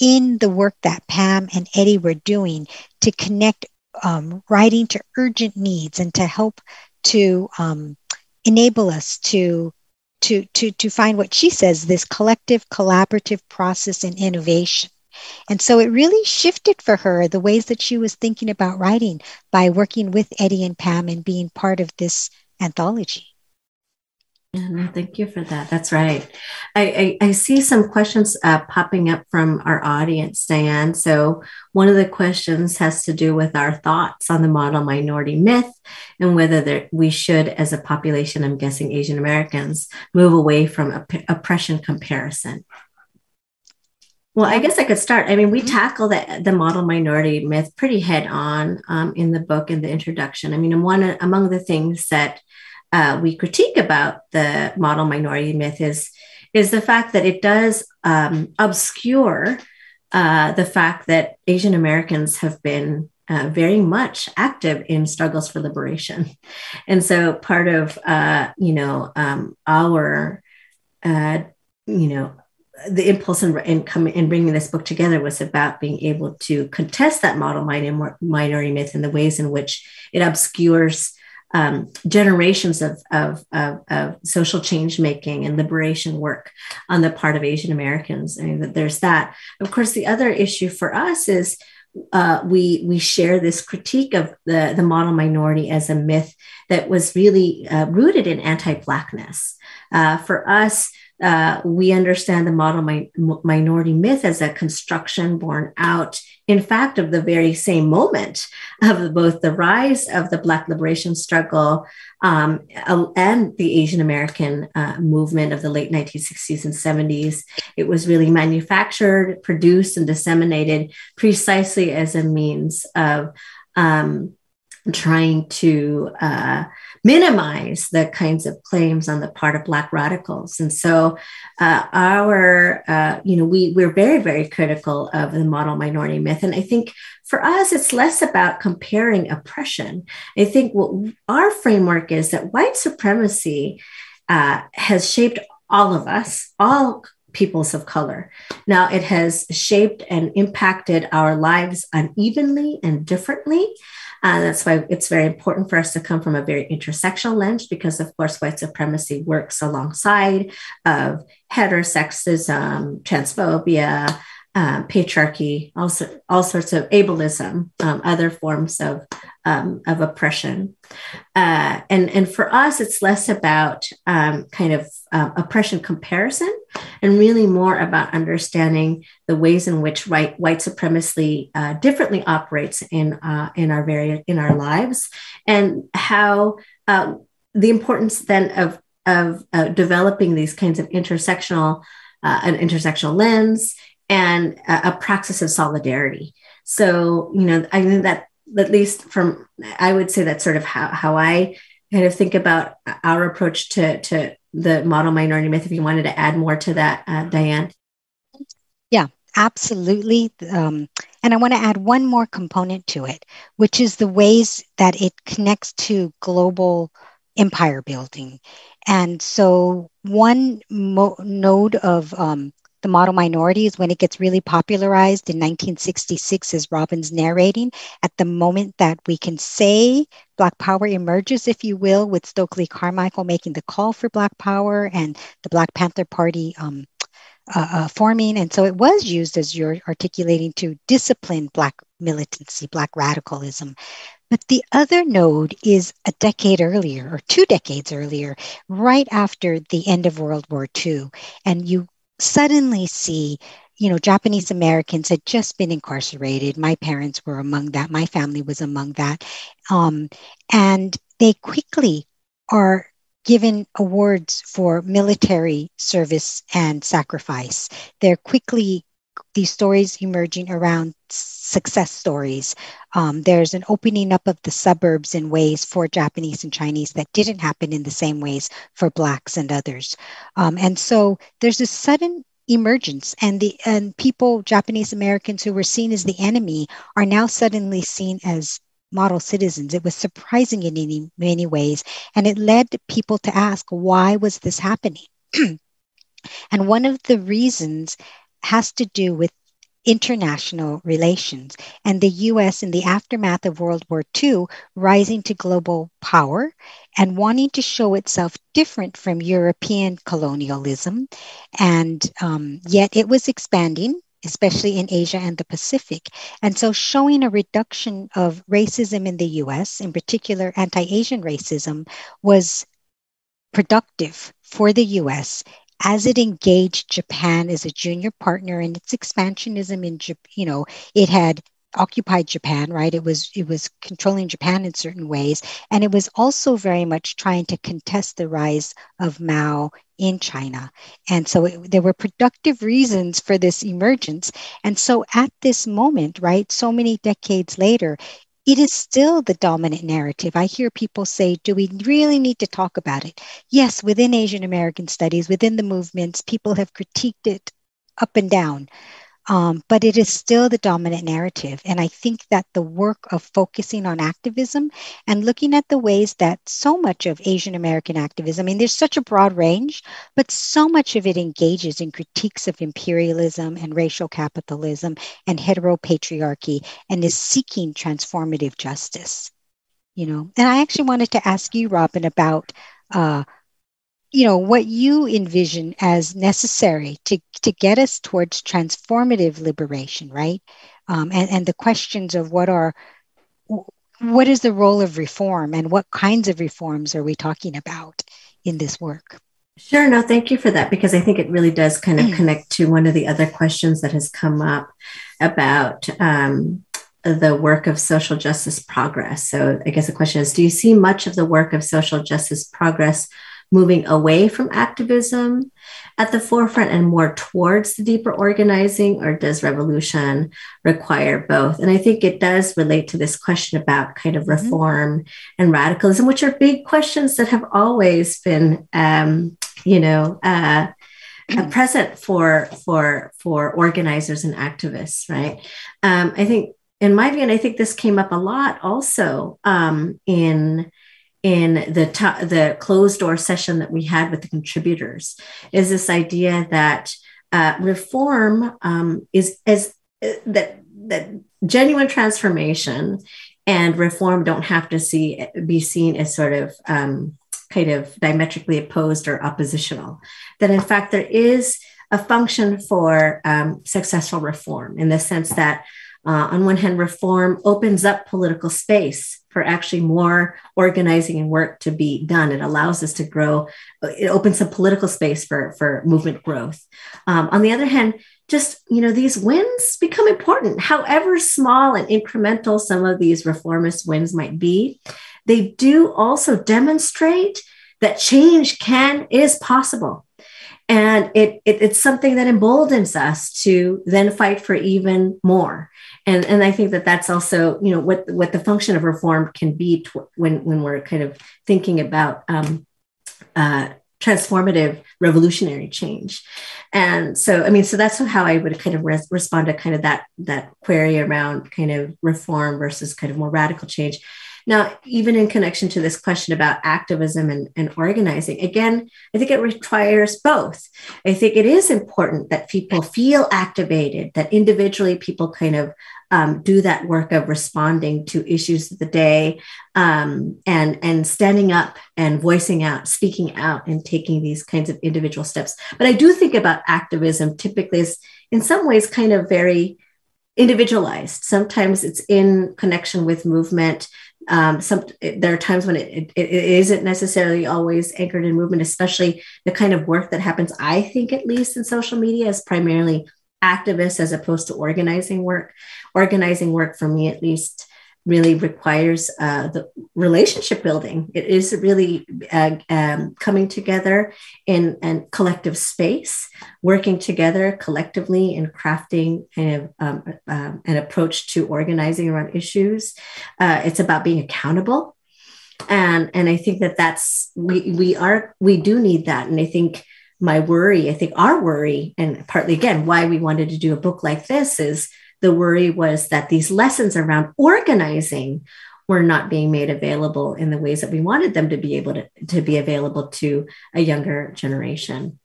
in the work that Pam and Eddie were doing to connect um, writing to urgent needs and to help to um, enable us to to to to find what she says this collective collaborative process and innovation and so it really shifted for her the ways that she was thinking about writing by working with Eddie and Pam and being part of this anthology. Yeah, thank you for that. That's right. I, I, I see some questions uh, popping up from our audience, Diane. So, one of the questions has to do with our thoughts on the model minority myth and whether we should, as a population, I'm guessing Asian Americans, move away from op- oppression comparison. Well, I guess I could start. I mean, we mm-hmm. tackle the, the model minority myth pretty head on um, in the book in the introduction. I mean, one among the things that uh, we critique about the model minority myth is is the fact that it does um, obscure uh, the fact that Asian Americans have been uh, very much active in struggles for liberation. And so part of, uh, you know, um, our, uh, you know, the impulse in, in, coming, in bringing this book together was about being able to contest that model minority myth and the ways in which it obscures um, generations of, of, of, of, social change making and liberation work on the part of Asian Americans. I mean, there's that. Of course, the other issue for us is uh, we we share this critique of the the model minority as a myth that was really uh, rooted in anti-blackness. Uh, for us, uh, we understand the model mi- minority myth as a construction born out, in fact, of the very same moment of both the rise of the Black liberation struggle um, and the Asian American uh, movement of the late 1960s and 70s. It was really manufactured, produced, and disseminated precisely as a means of. Um, trying to uh, minimize the kinds of claims on the part of Black radicals. And so, uh, our, uh, you know, we, we're very, very critical of the model minority myth. And I think for us, it's less about comparing oppression. I think what our framework is that white supremacy uh, has shaped all of us, all peoples of color. Now, it has shaped and impacted our lives unevenly and differently. Uh, that's why it's very important for us to come from a very intersectional lens, because of course, white supremacy works alongside of heterosexism, transphobia, um, patriarchy, also all sorts of ableism, um, other forms of um, of oppression, uh, and and for us, it's less about um, kind of uh, oppression comparison, and really more about understanding the ways in which white white supremacy uh, differently operates in uh, in our very in our lives, and how uh, the importance then of of uh, developing these kinds of intersectional an intersectional lens and a, a praxis of solidarity. So, you know, I think that at least from I would say that's sort of how, how I kind of think about our approach to to the model minority myth. If you wanted to add more to that, uh, Diane. Yeah, absolutely. Um, and I want to add one more component to it, which is the ways that it connects to global empire building. And so, one mo- node of um, the model minorities when it gets really popularized in 1966 as Robin's narrating at the moment that we can say Black Power emerges, if you will, with Stokely Carmichael making the call for Black Power and the Black Panther Party um, uh, uh, forming. And so it was used, as you're articulating, to discipline Black militancy, Black radicalism. But the other node is a decade earlier, or two decades earlier, right after the end of World War II. And you suddenly see you know, Japanese Americans had just been incarcerated. My parents were among that. My family was among that. Um, and they quickly are given awards for military service and sacrifice. They're quickly these stories emerging around success stories. Um, there's an opening up of the suburbs in ways for Japanese and Chinese that didn't happen in the same ways for Blacks and others. Um, and so there's a sudden emergence and the and people japanese americans who were seen as the enemy are now suddenly seen as model citizens it was surprising in many, many ways and it led people to ask why was this happening and one of the reasons has to do with international relations and the US in the aftermath of World War II rising to global power and wanting to show itself different from European colonialism. And um, yet it was expanding. Especially in Asia and the Pacific. And so, showing a reduction of racism in the US, in particular anti Asian racism, was productive for the US as it engaged Japan as a junior partner in its expansionism in Japan, you know it had occupied Japan, right? It was it was controlling Japan in certain ways, and it was also very much trying to contest the rise of Mao in China. And so it, there were productive reasons for this emergence. And so at this moment, right, so many decades later, it is still the dominant narrative. I hear people say, do we really need to talk about it? Yes, within Asian American studies, within the movements, people have critiqued it up and down. Um, but it is still the dominant narrative. And I think that the work of focusing on activism and looking at the ways that so much of Asian American activism, I mean, there's such a broad range, but so much of it engages in critiques of imperialism and racial capitalism and heteropatriarchy and is seeking transformative justice. You know, and I actually wanted to ask you, Robin, about uh, you know what you envision as necessary to to get us towards transformative liberation right um, and and the questions of what are what is the role of reform and what kinds of reforms are we talking about in this work Sure. No, thank you for that because I think it really does kind of mm. connect to one of the other questions that has come up about um, the work of social justice progress. So, I guess the question is Do you see much of the work of social justice progress moving away from activism at the forefront and more towards the deeper organizing, or does revolution require both? And I think it does relate to this question about kind of mm-hmm. reform mm-hmm. and radicalism, which are big questions that have always been, um, you know, uh, mm-hmm. present for for for organizers and activists, right? Um, I think, in my view, and I think this came up a lot also um, in in the t- the closed door session that we had with the contributors is this idea that uh, reform um, is as uh, that that genuine transformation and reform don't have to see be seen as sort of um, kind of diametrically opposed or oppositional. That in fact there is a function for um, successful reform in the sense that uh, on one hand, reform opens up political space for actually more organizing and work to be done. It allows us to grow. It opens up political space for, for movement growth. Um, on the other hand, just you know these wins become important however small and incremental some of these reformist wins might be they do also demonstrate that change can is possible and it, it, it's something that emboldens us to then fight for even more and and i think that that's also you know what what the function of reform can be tw- when when we're kind of thinking about um, uh, transformative revolutionary change. And so i mean so that's how i would kind of res- respond to kind of that that query around kind of reform versus kind of more radical change now, even in connection to this question about activism and, and organizing, again, I think it requires both. I think it is important that people feel activated, that individually people kind of um, do that work of responding to issues of the day um, and and standing up and voicing out, speaking out, and taking these kinds of individual steps. But I do think about activism typically as, in some ways, kind of very individualized. Sometimes it's in connection with movement um, some there are times when it, it, it isn't necessarily always anchored in movement especially the kind of work that happens i think at least in social media is primarily activist as opposed to organizing work. Organizing work for me at least really requires uh, the relationship building. It is really uh, um, coming together in a collective space, working together collectively in crafting kind of um, um, an approach to organizing around issues. Uh, it's about being accountable, and and I think that that's we we are we do need that, and I think my worry, I think our worry, and partly again why we wanted to do a book like this is the worry was that these lessons around organizing were not being made available in the ways that we wanted them to be able to, to be available to a younger generation.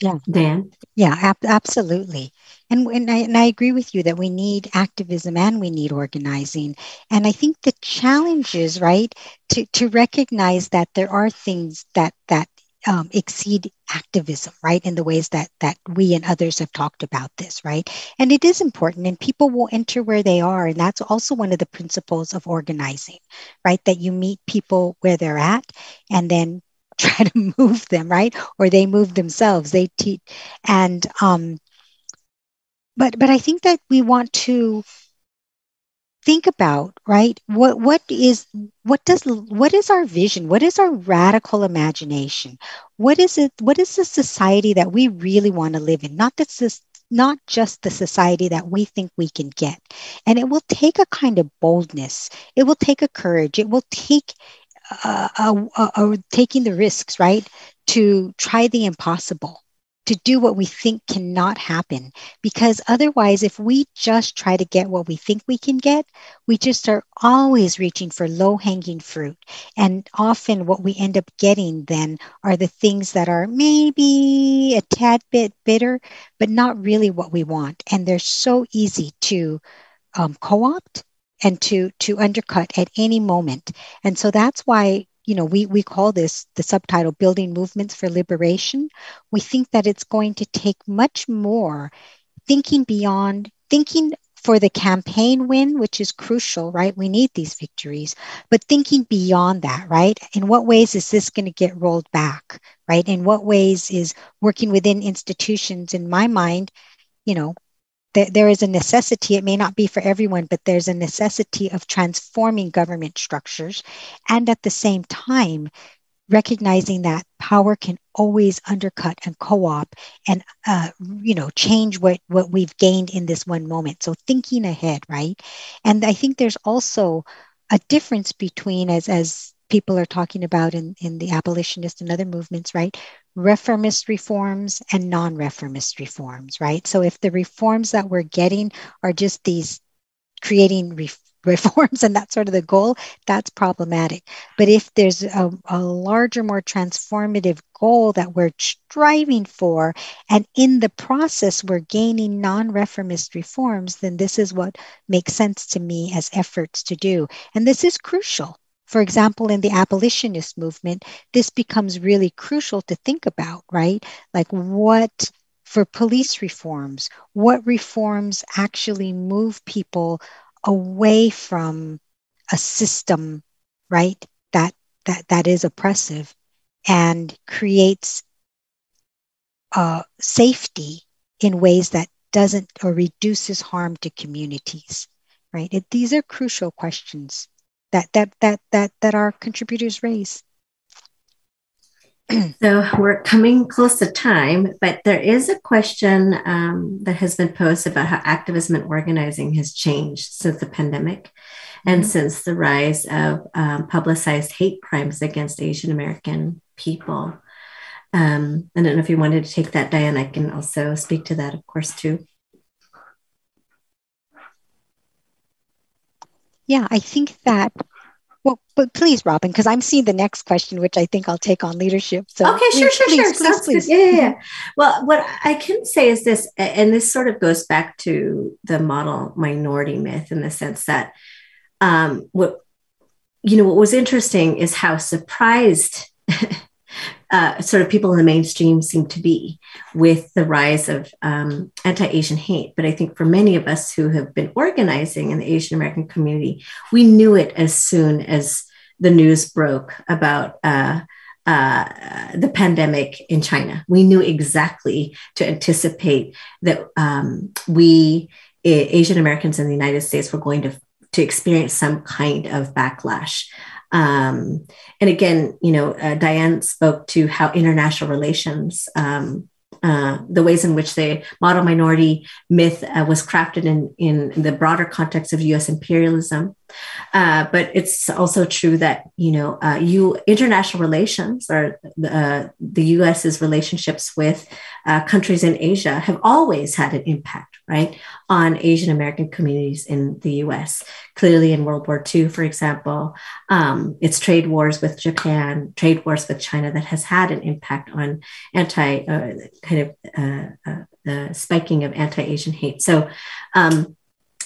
Yeah. Dan? Yeah, ab- absolutely. And, and, I, and I agree with you that we need activism and we need organizing. And I think the challenge is, right, to, to recognize that there are things that, that um, exceed activism, right? In the ways that that we and others have talked about this, right? And it is important, and people will enter where they are, and that's also one of the principles of organizing, right? That you meet people where they're at, and then try to move them, right? Or they move themselves. They teach, and um, but but I think that we want to think about right? What what is what does what is our vision? What is our radical imagination? What is it what is the society that we really want to live in? Not this not just the society that we think we can get. And it will take a kind of boldness. It will take a courage. It will take uh, uh, uh, taking the risks right to try the impossible to do what we think cannot happen. Because otherwise, if we just try to get what we think we can get, we just are always reaching for low hanging fruit. And often, what we end up getting then are the things that are maybe a tad bit bitter, but not really what we want. And they're so easy to um, co opt and to to undercut at any moment and so that's why you know, we, we call this the subtitle Building Movements for Liberation. We think that it's going to take much more thinking beyond, thinking for the campaign win, which is crucial, right? We need these victories, but thinking beyond that, right? In what ways is this going to get rolled back, right? In what ways is working within institutions, in my mind, you know, there, there is a necessity, it may not be for everyone, but there's a necessity of transforming government structures. And at the same time, recognizing that power can always undercut and co-op and uh, you know change what what we've gained in this one moment so thinking ahead right and i think there's also a difference between as as people are talking about in, in the abolitionist and other movements, right? Reformist reforms and non reformist reforms, right? So if the reforms that we're getting are just these creating re- reforms and that's sort of the goal, that's problematic. But if there's a, a larger, more transformative goal that we're striving for, and in the process we're gaining non reformist reforms, then this is what makes sense to me as efforts to do. And this is crucial for example, in the abolitionist movement, this becomes really crucial to think about, right? Like what for police reforms, what reforms actually move people away from a system, right? That that that is oppressive and creates uh, safety in ways that doesn't or reduces harm to communities right it, these are crucial questions that that that that that our contributors raise. so we're coming close to time, but there is a question um, that has been posed about how activism and organizing has changed since the pandemic and mm-hmm. since the rise of um, publicized hate crimes against Asian American people. Um, I don't know if you wanted to take that, Diane. I can also speak to that, of course, too. Yeah, I think that. Well, but please, Robin, because I'm seeing the next question, which I think I'll take on leadership. So okay, please, sure, sure, please, sure. Please, Sounds please. good. Yeah, yeah, yeah. Well, what I can say is this, and this sort of goes back to the model minority myth in the sense that um, what you know what was interesting is how surprised uh, sort of people in the mainstream seem to be with the rise of um, anti-Asian hate. But I think for many of us who have been organizing in the Asian American community, we knew it as soon as the news broke about uh, uh, the pandemic in China. We knew exactly to anticipate that um, we Asian Americans in the United States were going to to experience some kind of backlash. Um, and again, you know, uh, Diane spoke to how international relations, um, uh, the ways in which the model minority myth uh, was crafted in, in the broader context of US imperialism. Uh, but it's also true that, you know, uh, you international relations or uh, the US's relationships with countries in Asia have always had an impact right, on Asian American communities in the US. Clearly, in World War II, for example, um, it's trade wars with Japan, trade wars with China that has had an impact on anti uh, kind of uh, uh, the spiking of anti Asian hate. So, um,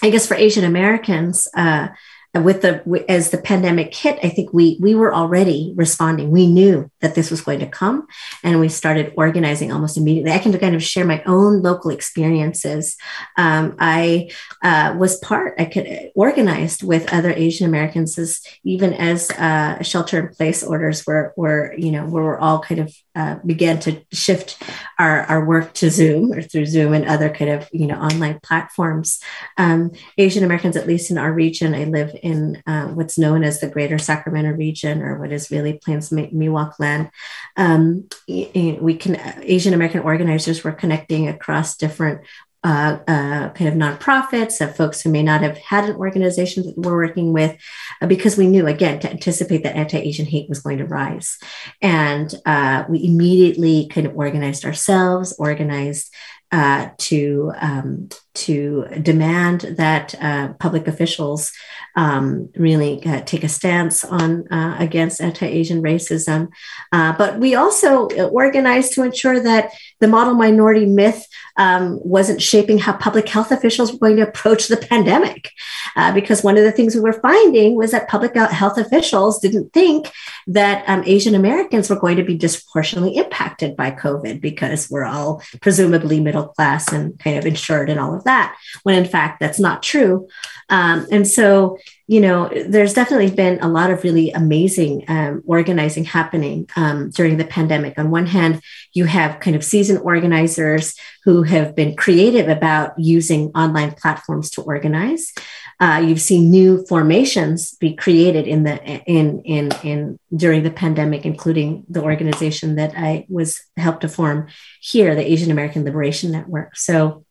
I guess for Asian Americans, uh, with the as the pandemic hit i think we we were already responding. We knew that this was going to come and we started organizing almost immediately. I can kind of share my own local experiences. Um, i uh, was part i could organized with other asian americans as even as uh, shelter in place orders were were you know where we're all kind of uh, began to shift our, our work to zoom or through zoom and other kind of you know online platforms um, asian americans at least in our region i live in uh, what's known as the Greater Sacramento region, or what is really Plains Miwok land. Um, we can Asian American organizers were connecting across different uh, uh, kind of nonprofits, of folks who may not have had an organization that we're working with, uh, because we knew, again, to anticipate that anti Asian hate was going to rise. And uh, we immediately kind of organized ourselves, organized uh, to um, to demand that uh, public officials um, really uh, take a stance on uh, against anti-Asian racism. Uh, but we also organized to ensure that the model minority myth um, wasn't shaping how public health officials were going to approach the pandemic. Uh, because one of the things we were finding was that public health officials didn't think that um, Asian Americans were going to be disproportionately impacted by COVID because we're all presumably middle class and kind of insured and all of that, when in fact that's not true. Um, and so, you know, there's definitely been a lot of really amazing um, organizing happening um, during the pandemic. On one hand, you have kind of seasoned organizers who have been creative about using online platforms to organize. Uh, you've seen new formations be created in the in in in during the pandemic, including the organization that I was helped to form here, the Asian American Liberation Network. So,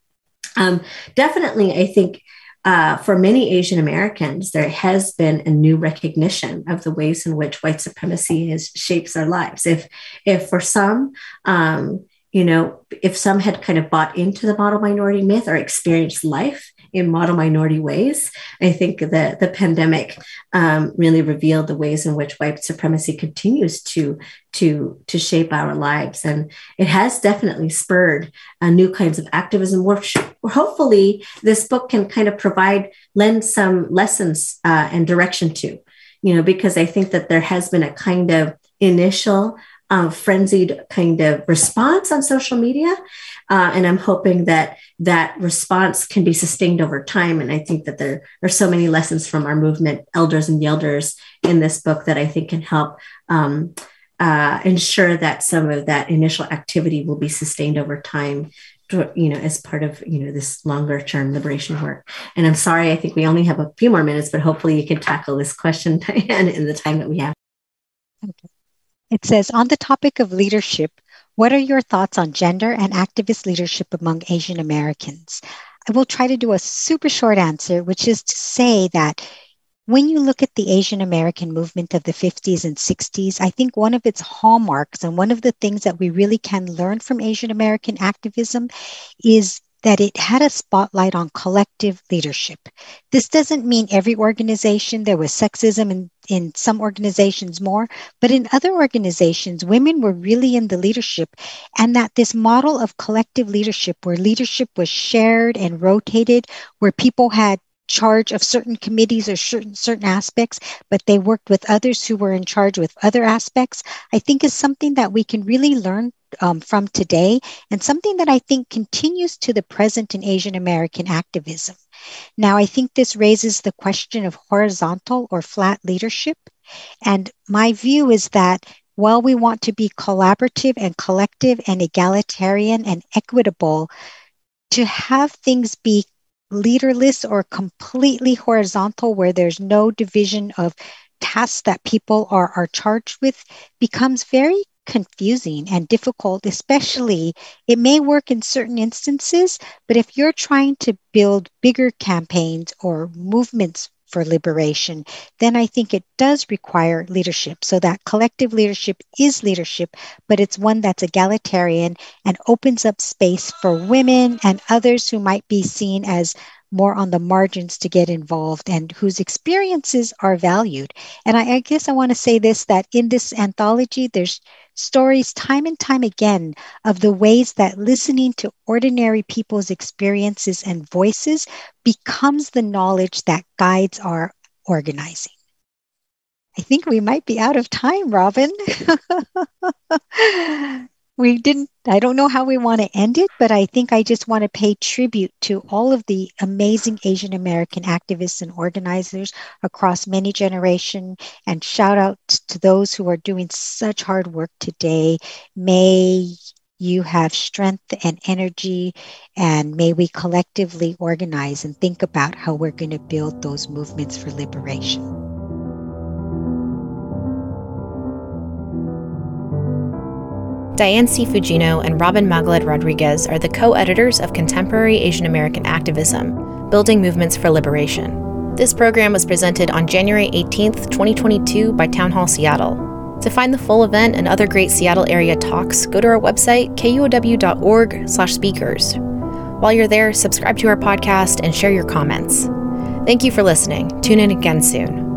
um, definitely, I think uh, for many Asian Americans, there has been a new recognition of the ways in which white supremacy is, shapes our lives. If, if for some, um, you know, if some had kind of bought into the model minority myth or experienced life in model minority ways. I think that the pandemic um, really revealed the ways in which white supremacy continues to to to shape our lives, and it has definitely spurred uh, new kinds of activism. Where hopefully this book can kind of provide lend some lessons uh, and direction to, you know, because I think that there has been a kind of initial um, frenzied kind of response on social media. Uh, and I'm hoping that that response can be sustained over time. And I think that there are so many lessons from our movement, elders and yelders, in this book that I think can help um, uh, ensure that some of that initial activity will be sustained over time you know as part of you know this longer term liberation work and i'm sorry i think we only have a few more minutes but hopefully you can tackle this question diane in the time that we have okay. It says, on the topic of leadership, what are your thoughts on gender and activist leadership among Asian Americans? I will try to do a super short answer, which is to say that when you look at the Asian American movement of the 50s and 60s, I think one of its hallmarks and one of the things that we really can learn from Asian American activism is that it had a spotlight on collective leadership. This doesn't mean every organization, there was sexism in, in some organizations more, but in other organizations, women were really in the leadership. And that this model of collective leadership, where leadership was shared and rotated, where people had charge of certain committees or certain certain aspects but they worked with others who were in charge with other aspects i think is something that we can really learn um, from today and something that I think continues to the present in Asian American activism. Now, I think this raises the question of horizontal or flat leadership. And my view is that while we want to be collaborative and collective and egalitarian and equitable, to have things be leaderless or completely horizontal where there's no division of tasks that people are, are charged with becomes very confusing and difficult, especially it may work in certain instances, but if you're trying to build bigger campaigns or movements for liberation, then I think it does require leadership. So that collective leadership is leadership, but it's one that's egalitarian and opens up space for women and others who might be seen as more on the margins to get involved and whose experiences are valued. And I, I guess I want to say this that in this anthology, there's stories time and time again of the ways that listening to ordinary people's experiences and voices becomes the knowledge that guides our organizing. I think we might be out of time, Robin. we didn't i don't know how we want to end it but i think i just want to pay tribute to all of the amazing asian american activists and organizers across many generations and shout out to those who are doing such hard work today. May you have strength and energy and may we collectively organize and think about how we're going to build those movements for liberation Diane C. Fujino and Robin Magalit Rodriguez are the co editors of Contemporary Asian American Activism Building Movements for Liberation. This program was presented on January 18th, 2022 by Town Hall Seattle. To find the full event and other great Seattle area talks, go to our website, kuow.org/speakers. While you're there, subscribe to our podcast and share your comments. Thank you for listening. Tune in again soon.